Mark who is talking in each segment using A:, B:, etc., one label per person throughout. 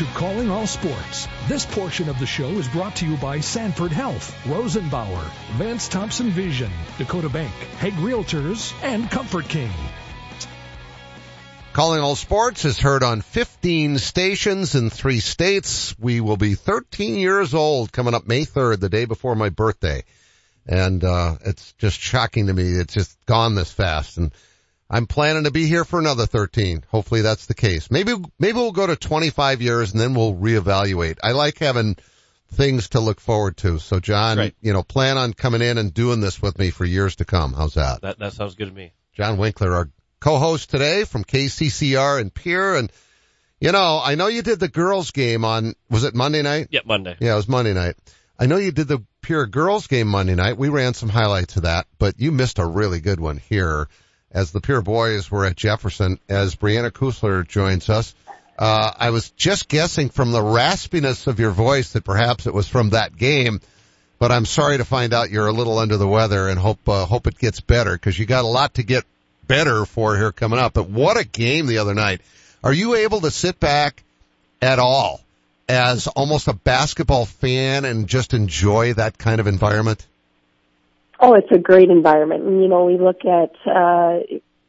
A: to Calling All Sports. This portion of the show is brought to you by Sanford Health, Rosenbauer, Vance Thompson Vision, Dakota Bank, Hague Realtors, and Comfort King.
B: Calling All Sports is heard on 15 stations in three states. We will be 13 years old coming up May 3rd, the day before my birthday. And, uh, it's just shocking to me. It's just gone this fast. And I'm planning to be here for another 13. Hopefully that's the case. Maybe, maybe we'll go to 25 years and then we'll reevaluate. I like having things to look forward to. So John,
C: Right.
B: you know, plan on coming in and doing this with me for years to come. How's that?
C: That that sounds good to me.
B: John Winkler, our co-host today from KCCR and Pierre. And, you know, I know you did the girls game on, was it Monday night?
C: Yep, Monday.
B: Yeah, it was Monday night. I know you did the Pierre girls game Monday night. We ran some highlights of that, but you missed a really good one here as the Pierre boys were at Jefferson as Brianna Kusler joins us. Uh, I was just guessing from the raspiness of your voice that perhaps it was from that game, but I'm sorry to find out you're a little under the weather and hope, uh, hope it gets better because you got a lot to get better for here coming up. But what a game the other night. Are you able to sit back at all as almost a basketball fan and just enjoy that kind of environment?
D: Oh, it's a great environment. And, you know, we look at, uh,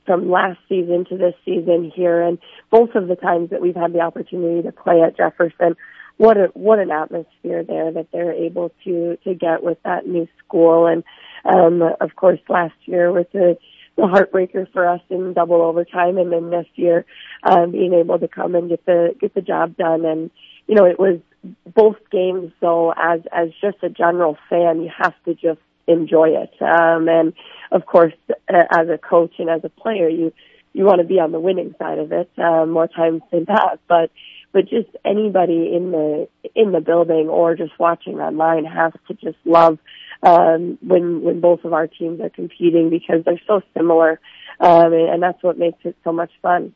D: from last season to this season here and both of the times that we've had the opportunity to play at Jefferson, what a, what an atmosphere there that they're able to, to get with that new school. And, um, of course last year with the, the heartbreaker for us in double overtime and then this year, um, being able to come and get the, get the job done. And, you know, it was both games though as, as just a general fan, you have to just enjoy it. Um, and of course, uh, as a coach and as a player, you you want to be on the winning side of it um, more times than not. But but just anybody in the in the building or just watching online has to just love um, when when both of our teams are competing because they're so similar, um, and, and that's what makes it so much fun.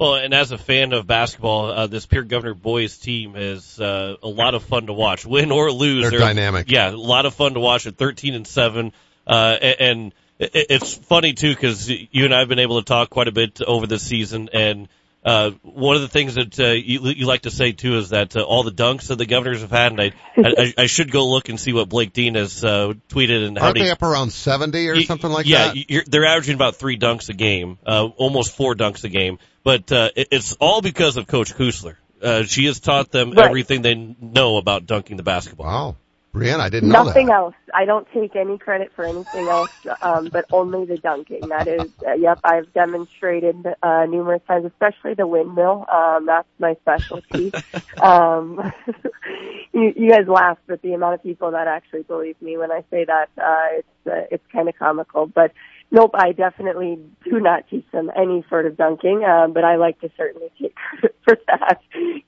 C: Well, and as a fan of basketball, uh, this Pierre Governor boys team is uh, a lot of fun to watch, win or lose.
B: They're dynamic.
C: Yeah, a lot of fun to watch at 13 and seven. Uh, and it- it's funny too because you and I have been able to talk quite a bit over this season, and uh, one of the things that uh, you, you like to say too is that uh, all the dunks that the Governors have had, and I, I, I should go look and see what Blake Dean has uh, tweeted and how
B: Aren't
C: he
B: they up around 70 or
C: Y-
B: something like
C: yeah,
B: that?
C: you're, they're averaging about three dunks a game, uh, almost four dunks a game. But uh, it, it's all because of Coach Kusler. Uh, she has taught them
D: Right.
C: everything they know about dunking the basketball.
B: Wow. Brianna, I didn't know
D: Nothing
B: that.
D: else. I don't take any credit for anything else, um, but only the dunking. That is, uh, yep, I've demonstrated uh, numerous times, especially the windmill. Um, that's my specialty. um, you, you guys laugh, but the amount of people that actually believe me when I say that, uh, it's uh, it's kind of comical. But nope, I definitely do not teach them any sort of dunking. Um, but I like to certainly take credit for that.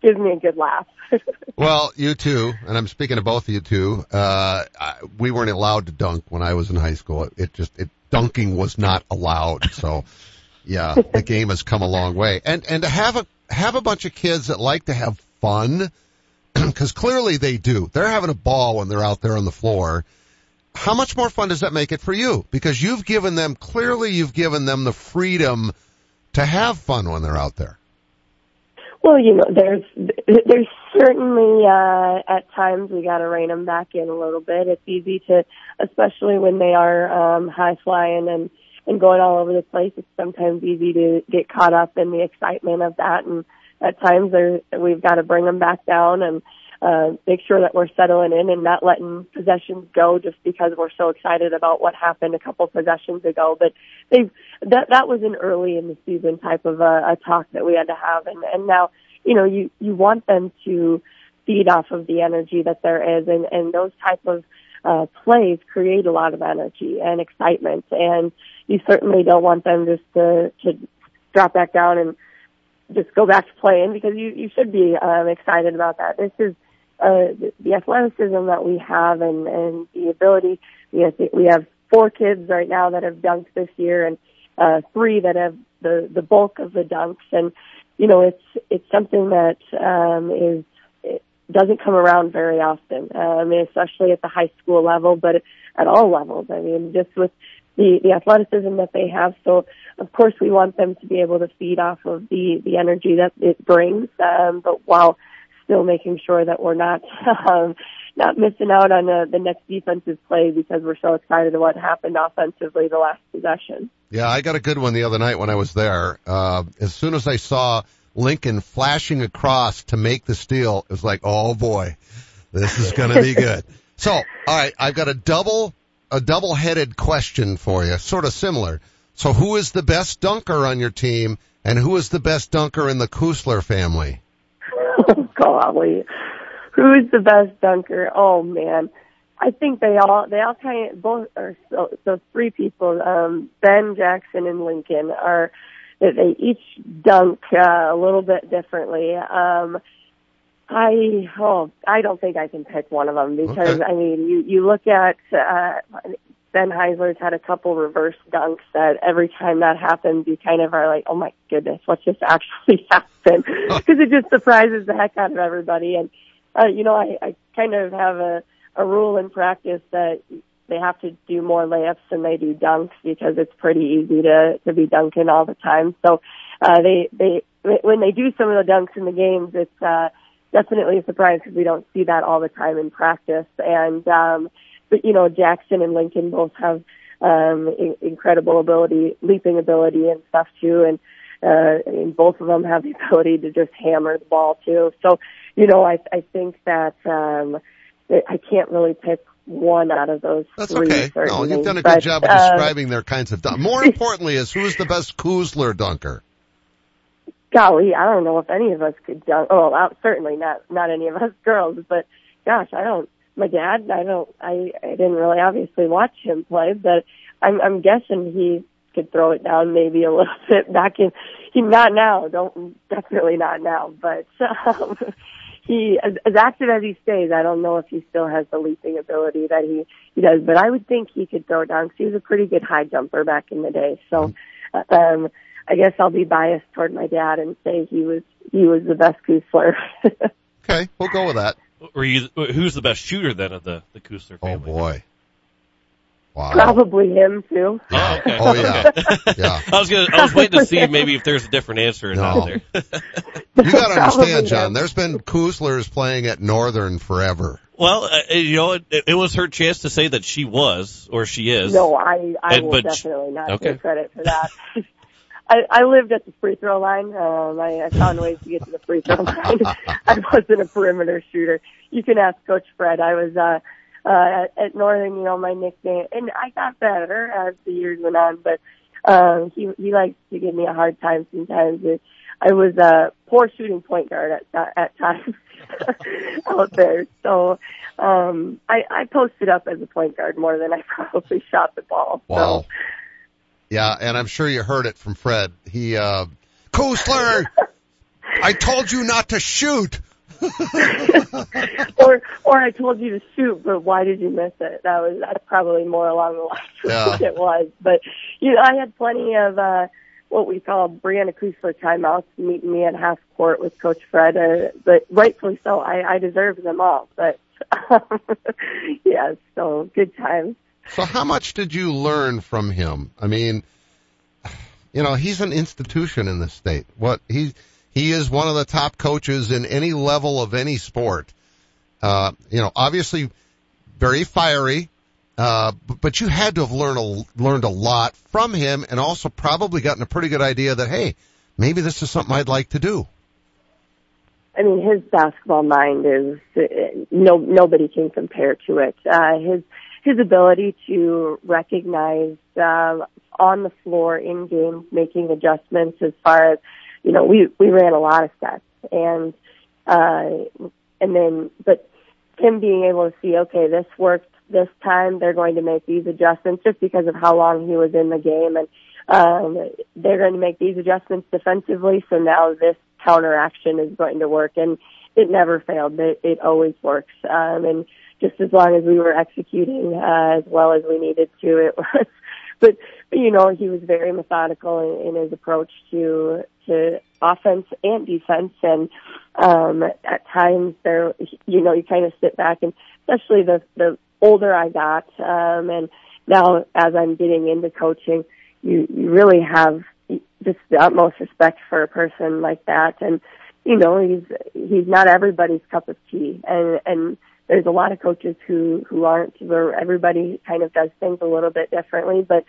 D: Gives me a good laugh.
B: Well, you too, and I'm speaking to both of you two, uh, I, we weren't allowed to dunk when I was in high school. It, it just, it, dunking was not allowed. So, yeah, the game has come a long way. And, and to have a, have a bunch of kids that like to have fun, cause clearly they do. They're having a ball when they're out there on the floor. How much more fun does that make it for you? Because you've given them, clearly you've given them the freedom to have fun when they're out there.
D: Well, you know, there's there's certainly uh, at times we got to rein them back in a little bit. It's easy to, especially when they are um, high flying and and going all over the place. It's sometimes easy to get caught up in the excitement of that, and at times there we've got to bring them back down and uh, make sure that we're settling in and not letting possessions go just because we're so excited about what happened a couple possessions ago. But they've that that was an early in the season type of a, a talk that we had to have, and and now you know you you want them to feed off of the energy that there is, and and those type of uh, plays create a lot of energy and excitement, and you certainly don't want them just to to drop back down and just go back to playing because you you should be um, excited about that. This is uh, the, athleticism that we have and and the ability. We have we have four kids right now that have dunked this year and uh, three that have the the bulk of the dunks and you know it's it's something that um, is it doesn't come around very often. Uh, I mean, especially at the high school level, but at all levels. I mean, just with the the athleticism that they have. So of course we want them to be able to feed off of the the energy that it brings, um, but while still making sure that we're not um, not missing out on the, the next defensive play because we're so excited about what happened offensively the last possession.
B: Yeah, I got a good one the other night when I was there. Uh, as soon as I saw Lincoln flashing across to make the steal, it was like, oh boy, this is going to be good. So, all right, I've got a double a double-headed question for you, sort of similar. So, who is the best dunker on your team, and who is the best dunker in the Kusler family?
D: Golly, who is the best dunker? Oh man, I think they all they all kind of both are so so three people. Um, ben Jackson and Lincoln are they each dunk uh, a little bit differently. Um, I oh I don't think I can pick one of them because
B: Okay.
D: I mean you you look at uh, Ben Heisler's had a couple reverse dunks that every time that happens you kind of are like oh my goodness what just actually happened? Because it just surprises the heck out of everybody. And uh, you know I, I kind of have a a rule in practice that they have to do more layups than they do dunks because it's pretty easy to to be dunking all the time. So uh, they they when they do some of the dunks in the games it's uh definitely a surprise because we don't see that all the time in practice. And um, but you know, Jackson and Lincoln both have um, in- incredible ability, leaping ability, and stuff too. And uh, and both of them have the ability to just hammer the ball too. So you know, I I think that um, I can't really pick one out of those
B: That's
D: three.
B: okay. No, you've done a good
D: But,
B: job of
D: uh,
B: describing their kinds of dunk. More importantly is who is the best Kusler dunker?
D: golly, I don't know if any of us could dunk. Oh, certainly not not any of us girls, but gosh, I don't. My dad, I don't. I I didn't really obviously watch him play, but I'm I'm guessing he could throw it down maybe a little bit back in. He not now. Don't definitely not now, but. Um, He, as, active as he stays, I don't know if he still has the leaping ability that he he does, but I would think he could throw it down. 'cause he was a pretty good high jumper back in the day. So, uh, um, I guess I'll be biased toward my dad and say he was he was the best Kusler.
B: Okay, we'll go with that.
C: Were you, who's the best shooter then of the the Kusler family?
B: Oh boy. Wow.
D: Probably him too.
C: Oh, okay.
B: Oh yeah. Yeah.
C: I was gonna, I was waiting to see maybe if there's a different answer or
B: No.
C: not there.
B: You gotta understand, John,
D: him.
B: there's been Kuslers playing at Northern forever.
C: well, uh, you know, it, it was her chance to say that she was or she is.
D: No, I I
C: And-
D: will
C: but-
D: definitely not
C: okay.
D: take credit for that. I, I lived at the free throw line. Um, I, I found ways to get to the free throw line. I wasn't a perimeter shooter. You can ask Coach Fred. I was uh, uh, at, at Northern. You know, my nickname, and I got better as the years went on. But um, he he likes to give me a hard time sometimes. It, I was a poor shooting point guard at at times out there. So um, I, I posted up as a point guard more than I probably shot the ball.
B: Wow.
D: So.
B: Yeah, and I'm sure you heard it from Fred. He, uh, Kusler, I told you not to shoot.
D: or or I told you to shoot, but why did you miss it? That was that's probably more along the lines of what it was. But you know, I had plenty of uh what we call Brianna Kusler timeouts meeting me at half court with Coach Fred, uh, but rightfully so. I, I deserve them all. But um, yeah, so good times.
B: So how much did you learn from him? I mean, you know, he's an institution in the state. What he he is one of the top coaches in any level of any sport. Uh, you know, obviously very fiery. Uh, but you had to have learned a, learned a lot from him and also probably gotten a pretty good idea that, hey, maybe this is something I'd like to do.
D: I mean, his basketball mind is uh, no nobody can compare to it. Uh, his his ability to recognize uh, on the floor in games, making adjustments as far as you know, we we ran a lot of sets and uh, and then but him being able to see, okay, this worked this time. They're going to make these adjustments just because of how long he was in the game and. Um, they're going to make these adjustments defensively, so now this counteraction is going to work, and it never failed. It, it always works, um, and just as long as we were executing uh, as well as we needed to, it was. But, you know, he was very methodical in, in his approach to to offense and defense, and um, at times there, you know, you kind of sit back, and especially the the older I got, um, and now as I'm getting into coaching you, you really have just the utmost respect for a person like that. And you know, he's he's not everybody's cup of tea, and and there's a lot of coaches who who aren't. Where everybody kind of does things a little bit differently, but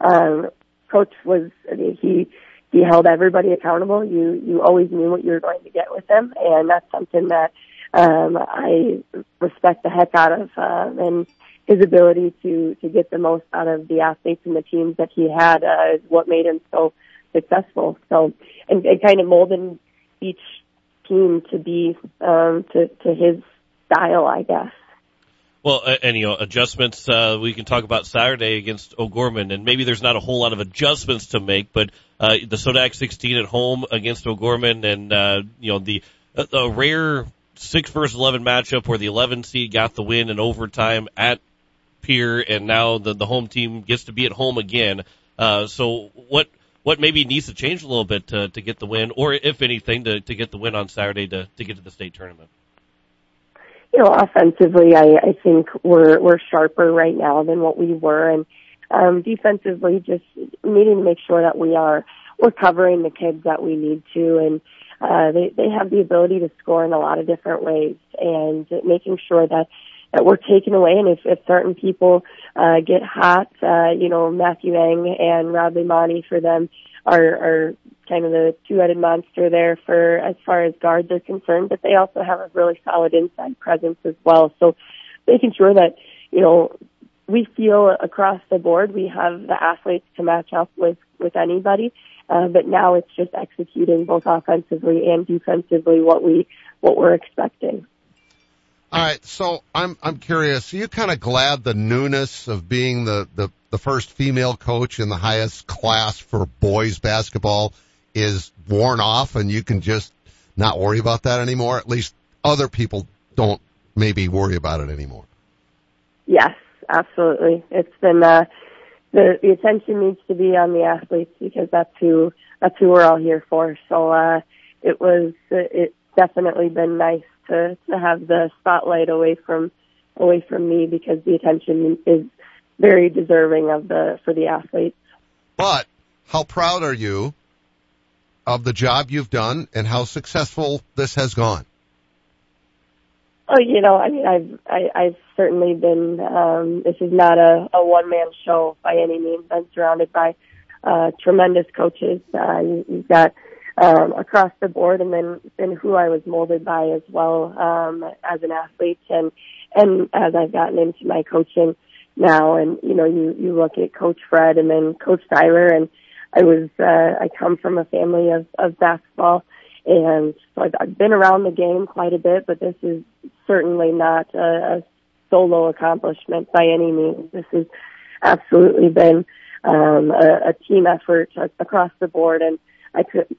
D: um, coach was I mean, he he held everybody accountable. You you always knew what you were going to get with him, and that's something that um, I respect the heck out of. Uh, and his ability to to get the most out of the athletes and the teams that he had uh, is what made him so successful. So and, and kind of molding each team to be um, to to his style, I guess.
C: Well, and you know, adjustments uh, we can talk about Saturday against O'Gorman, and maybe there's not a whole lot of adjustments to make, but uh, the Sodak 16 at home against O'Gorman, and uh, you know the a rare six versus 11 matchup where the 11 seed got the win in overtime at Pierre, and now the the home team gets to be at home again. Uh, so what what maybe needs to change a little bit to to get the win, or if anything, to to get the win on Saturday to to get to the state tournament?
D: You know, offensively, I, I think we're we're sharper right now than what we were, and um, defensively, just needing to make sure that we are we're covering the kids that we need to, and uh, they they have the ability to score in a lot of different ways, and making sure that that we're taking away, and if, if certain people uh, get hot, uh, you know, Matthew Eng and Rob Monty for them are, are kind of the two-headed monster there for as far as guards are concerned, but they also have a really solid inside presence as well. So making sure that, you know, we feel across the board we have the athletes to match up with, with anybody. Uh, but now it's just executing both offensively and defensively what we, what we're expecting.
B: All right, so I'm I'm curious. Are you kind of glad the newness of being the, the the first female coach in the highest class for boys basketball is worn off and you can just not worry about that anymore. At least other people don't maybe worry about it anymore.
D: Yes, absolutely. It's been, uh, the, the attention needs to be on the athletes because that's who, that's who we're all here for. So, uh, it was, it's definitely been nice to, to have the spotlight away from, away from me because the attention is very deserving of the, for the athletes.
B: But how proud are you of the job you've done and how successful this has gone?
D: Oh, you know, I mean, I've I, I've certainly been. Um, this is not a, a one man show by any means. I'm surrounded by uh, tremendous coaches. Uh, you, you've got um, across the board, and then then who I was molded by as well um, as an athlete, and and as I've gotten into my coaching now, and you know, you you look at Coach Fred and then Coach Tyler, and I was, uh, I come from a family of, of basketball and so I've, I've been around the game quite a bit, but this is certainly not a, a solo accomplishment by any means. This has absolutely been, um, a, a team effort across the board and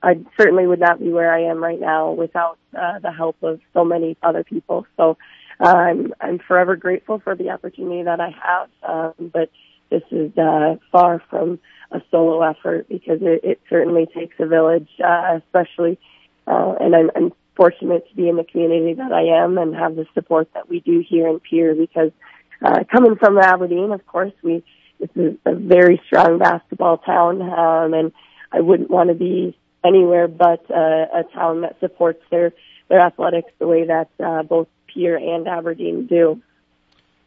D: I certainly would not be where I am right now without, uh, the help of so many other people. So, uh, I'm, I'm forever grateful for the opportunity that I have. Um, but this is, uh, far from, a solo effort because it, it certainly takes a village, uh, especially, uh, and I'm, I'm fortunate to be in the community that I am and have the support that we do here in Pierre because, uh, coming from Aberdeen, of course, we, this is a very strong basketball town, um, and I wouldn't want to be anywhere but uh, a town that supports their their athletics the way that uh, both Pierre and Aberdeen do.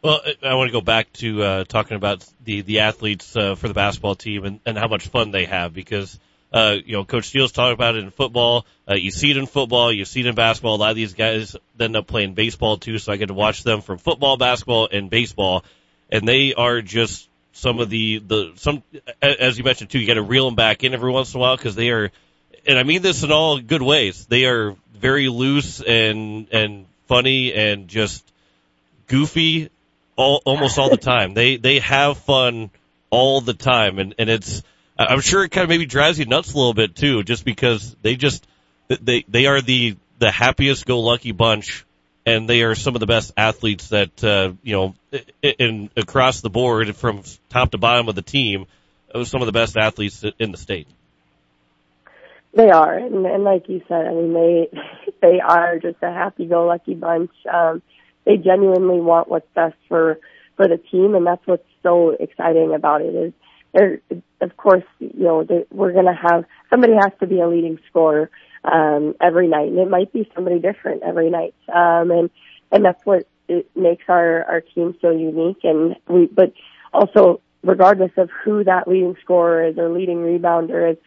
C: Well, I want to go back to uh, talking about the the athletes uh, for the basketball team and, and how much fun they have because uh, you know Coach Steele's talking about it in football. Uh, you see it in football, you see it in basketball. A lot of these guys end up playing baseball too, so I get to watch them from football, basketball, and baseball, and they are just some of the the some as you mentioned too. You got to reel them back in every once in a while because they are, and I mean this in all good ways. They are very loose and and funny and just goofy all, almost all the time. They they have fun all the time, and and it's I'm sure it kind of maybe drives you nuts a little bit too, just because they just they they are the the happiest go lucky bunch, and they are some of the best athletes that uh, you know in across the board from top to bottom of the team, uh, some of the best athletes in the state.
D: They are, and, and like you said, I mean they they are just a happy go lucky bunch. Um, they genuinely want what's best for for the team, and that's what's so exciting about it. Is there, of course, you know, we're going to have somebody has to be a leading scorer um, every night, and it might be somebody different every night. Um, and and that's what it makes our our team so unique. And we, but also regardless of who that leading scorer is or leading rebounder is,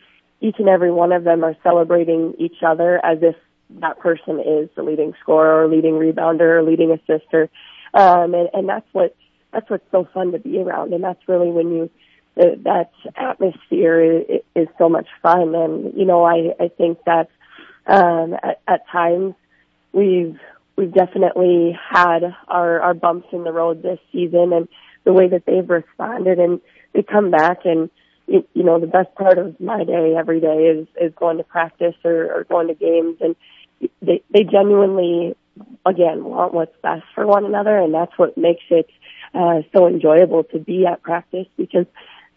D: each and every one of them are celebrating each other as if that person is the leading scorer or leading rebounder or leading assister. Um, and, and that's what, that's what's so fun to be around. And that's really when you, that atmosphere is, is so much fun. And, you know, I, I think that, um, at, at times we've, we've definitely had our, our bumps in the road this season and the way that they've responded and they come back and, you know, the best part of my day every day is, is going to practice or, or going to games and they, they genuinely, again, want what's best for one another and that's what makes it, uh, so enjoyable to be at practice because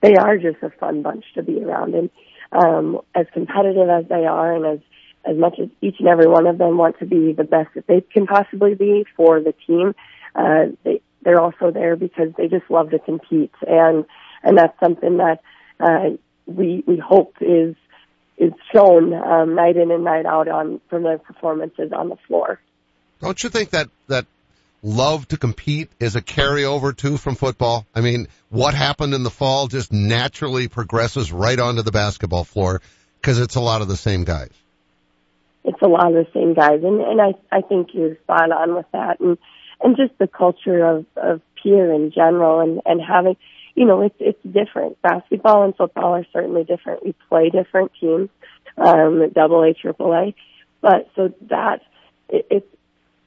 D: they are just a fun bunch to be around and, um, as competitive as they are and as, as much as each and every one of them want to be the best that they can possibly be for the team, uh, they, they're also there because they just love to compete and, and that's something that, uh, we, we hope is, is shown, um, night in and night out on, from their performances on the floor.
B: Don't you think that, that love to compete is a carryover too from football? I mean, what happened in the fall just naturally progresses right onto the basketball floor because it's a lot of the same guys
D: it's a lot of the same guys, and and I I think you're spot on with that, and and just the culture of of Pierre in general, and and having, you know, it's it's different. Basketball and football are certainly different. We play different teams, um, double A, triple A, but so that it, it's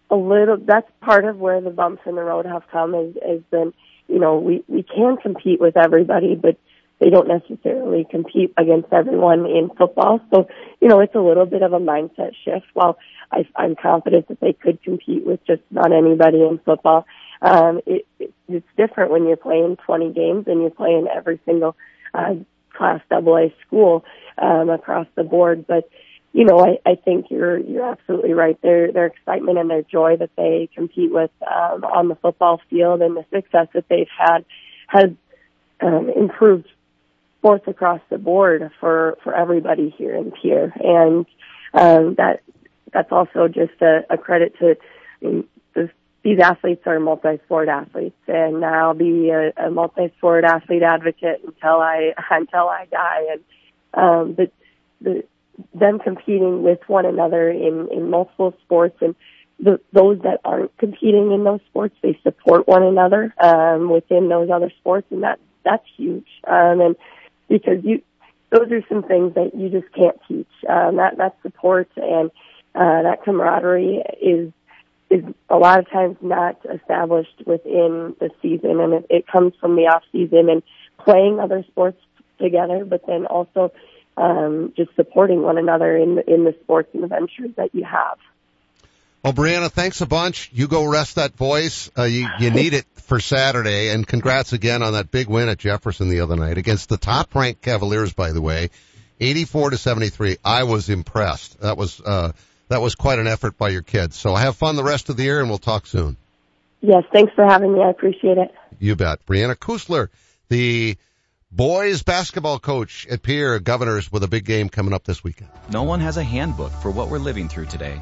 D: a little. That's part of where the bumps in the road have come. Is has been, you know, we we can compete with everybody, but they don't necessarily compete against everyone in football. So, you know, it's a little bit of a mindset shift. While I, I'm confident that they could compete with just about anybody in football, um, it, it, it's different when you're playing 20 games and you're playing every single uh, Class AA school um, across the board. But you know, I, I think you're you're absolutely right. Their their excitement and their joy that they compete with um, on the football field and the success that they've had has um, improved sports across the board for for everybody here in Pierre, and um, that that's also just a, a credit to I mean, this, these athletes are multi-sport athletes, and I'll be a, a multi-sport athlete advocate until I until I die. And um, but the them competing with one another in in multiple sports and the, those that aren't competing in those sports, they support one another um, within those other sports, and that that's huge. Um, and because you those are some things that you just can't teach. Um, that that support and uh, that camaraderie is is a lot of times not established within the season, and it, it comes from the off season and playing other sports together, but then also um, just supporting one another in in the sports and the ventures that you have.
B: Well, Brianna, thanks a bunch. You go rest that voice. Uh, you, you need it for Saturday, and congrats again on that big win at Jefferson the other night against the top ranked Cavaliers, by the way, 84 to 73. I was impressed. That was, uh, that was quite an effort by your kids. So have fun the rest of the year and we'll talk soon.
D: Yes, thanks for having me. I appreciate it.
B: You bet. Brianna Kusler, the boys basketball coach at Pierre Governors with a big game coming up this weekend.
E: No one has a handbook for what we're living through today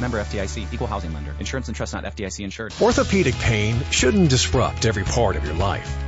E: Member FDIC, equal housing lender. Insurance and trust not FDIC insured.
A: Orthopedic pain shouldn't disrupt every part of your life.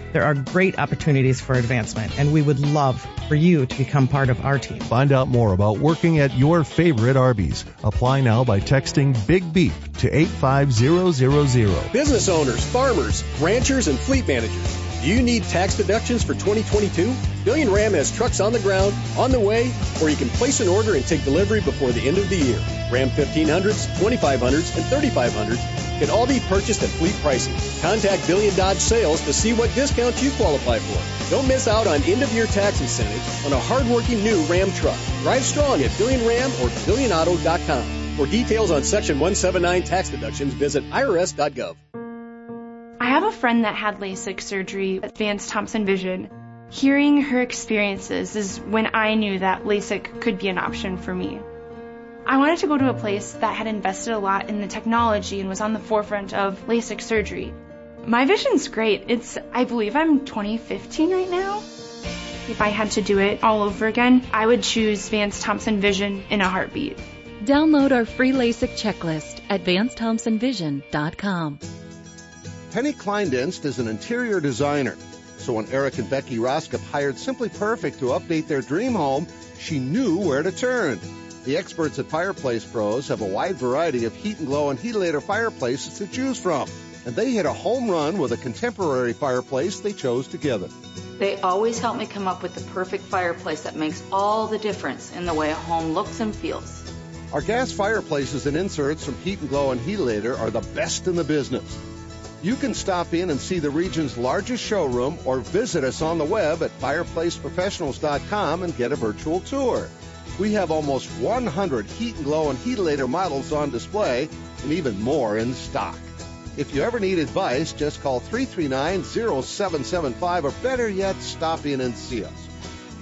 F: There are great opportunities for advancement, and we would love for you to become part of our team.
G: Find out more about working at your favorite Arby's. Apply now by texting Big Beef to 85000.
H: Business owners, farmers, ranchers, and fleet managers. Do you need tax deductions for 2022? Billion Ram has trucks on the ground, on the way, or you can place an order and take delivery before the end of the year. Ram 1500s, 2500s, and 3500s can all be purchased at fleet pricing. Contact Billion Dodge Sales to see what discounts you qualify for. Don't miss out on end of year tax incentives on a hardworking new Ram truck. Drive strong at Billion Ram or BillionAuto.com. For details on Section 179 tax deductions, visit irs.gov.
I: I have a friend that had LASIK surgery at Vance Thompson Vision. Hearing her experiences is when I knew that LASIK could be an option for me. I wanted to go to a place that had invested a lot in the technology and was on the forefront of LASIK surgery. My vision's great. It's, I believe I'm 2015 right now. If I had to do it all over again, I would choose Vance Thompson Vision in a heartbeat.
J: Download our free LASIK checklist at vancethompsonvision.com.
B: Penny Kleindienst is an interior designer. So when Eric and Becky Roskop hired Simply Perfect to update their dream home, she knew where to turn. The experts at Fireplace Pros have a wide variety of heat and glow and Heatilator fireplaces to choose from. And they hit a home run with a contemporary fireplace they chose together.
K: They always help me come up with the perfect fireplace that makes all the difference in the way a home looks and feels.
B: Our gas fireplaces and inserts from Heat and Glow and Heatilator are the best in the business. You can stop in and see the region's largest showroom or visit us on the web at fireplaceprofessionals.com and get a virtual tour. We have almost 100 Heat and Glow and Heatilator models on display and even more in stock. If you ever need advice, just call 339-0775 or better yet, stop in and see us.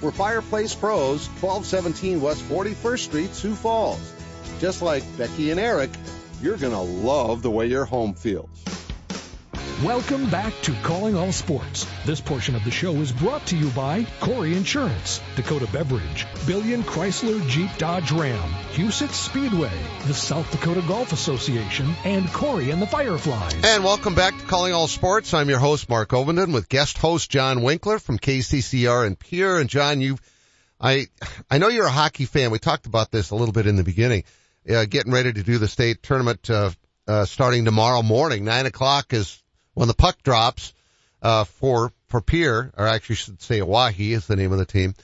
B: We're Fireplace Pros, 1217 West 41st Street, Sioux Falls. Just like Becky and Eric, you're going to love the way your home feels.
L: Welcome back to Calling All Sports. This portion of the show is brought to you by Corey Insurance, Dakota Beverage, Billion Chrysler Jeep Dodge Ram, Huset Speedway, the South Dakota Golf Association, and Corey and the Fireflies.
B: And welcome back to Calling All Sports. I'm your host, Mark Ovenden, with guest host John Winkler from KCCR and Pierre. And John, you, I, I know you're a hockey fan. We talked about this a little bit in the beginning. Uh, getting ready to do the state tournament, uh, uh, starting tomorrow morning. Nine o'clock is when the puck drops, uh, for, for Pierre, or actually should say Oahe is the name of the team.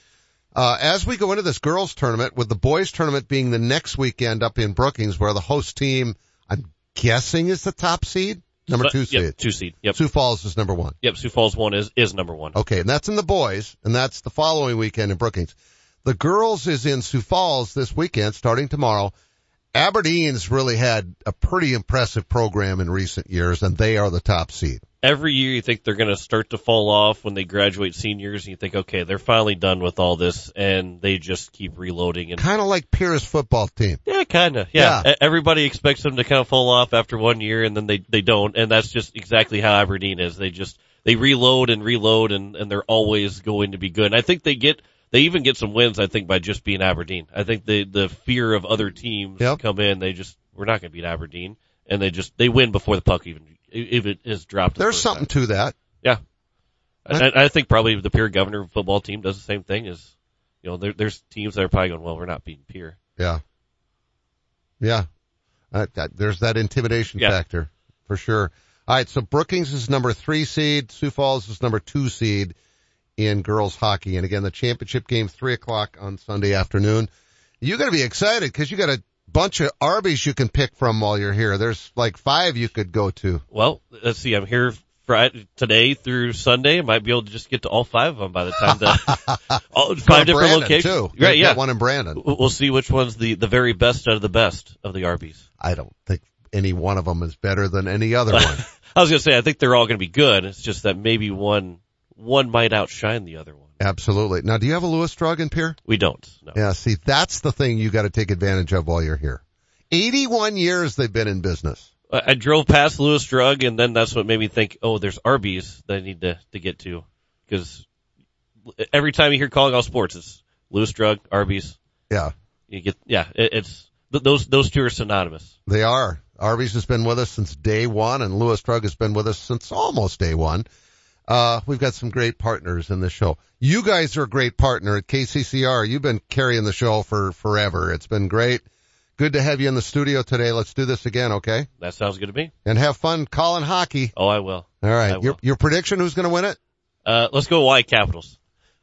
B: Uh, as we go into this girls tournament, with the boys tournament being the next weekend up in Brookings, where the host team, I'm guessing is the top seed, number two seed.
C: Yep, two seed. Yep.
B: Sioux Falls is number one.
C: Yep, Sioux Falls one is, is number one.
B: Okay, and that's in the boys, and that's the following weekend in Brookings. The girls is in Sioux Falls this weekend, starting tomorrow. Aberdeen's really had a pretty impressive program in recent years, and they are the top seed.
C: Every year you think they're going to start to fall off when they graduate seniors, and you think, okay, they're finally done with all this, and they just keep reloading. And
B: Kind of like Pierre's football team.
C: yeah, kind of. Yeah.
B: Yeah.
C: Everybody expects them to kind of fall off after one year, and then they they don't, and that's just exactly how Aberdeen is. They just they reload and reload, and and they're always going to be good. And I think they get they even get some wins. I think by just being Aberdeen. I think the the fear of other teams
B: Yep.
C: come in. They just we're not going to beat Aberdeen, and they just they win before the puck even if it is dropped. the
B: There's something
C: time.
B: to that.
C: Yeah. And I, I think probably the Pierre Governor football team does the same thing. Is you know there, there's teams that are probably going, well, we're not beating Pierre.
B: Yeah. Yeah. Uh, that, there's that intimidation
C: Yeah.
B: factor for sure. All right. So Brookings is number three seed. Sioux Falls is number two seed in girls hockey. And again, the championship game, three o'clock on Sunday afternoon. You're going to be excited because you got a bunch of Arby's you can pick from while you're here. There's like five you could go to.
C: Well, let's see. I'm here Friday, today through Sunday. I might be able to just get to all five of them by the time the all, five different
B: Brandon,
C: locations.
B: Too.
C: Right?
B: They've
C: Yeah.
B: one in Brandon.
C: We'll see which one's the the very best out of the best of the Arby's.
B: I don't think any one of them is better than any other one.
C: I was gonna say I think they're all gonna be good. It's just that maybe one one might outshine the other one.
B: Absolutely. Now, do you have a Lewis drug in Pierre?
C: We don't. No.
B: Yeah, see, that's the thing you got to take advantage of while you're here. 81 years they've been in business.
C: I I drove past Lewis Drug, and then that's what made me think, oh, there's Arby's that I need to to get to, because every time you hear calling all sports, it's Lewis Drug, Arby's.
B: Yeah,
C: You get, yeah, it, it's th- those those two are synonymous.
B: they are. Arby's has been with us since day one and Lewis Drug has been with us since almost day one. Uh, we've got some great partners in the show. You guys are a great partner at KCCR. You've been carrying the show for forever. It's been great. Good to have you in the studio today. Let's do this again, okay?
C: That sounds good to me.
B: And have fun calling hockey.
C: Oh, I will.
B: All right.
C: Will.
B: Your your prediction who's going to win it?
C: Uh, let's go Oahe Capitals.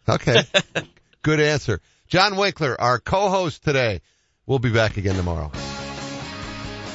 B: Okay. Good answer. John Winkler, our co-host today. We'll be back again tomorrow.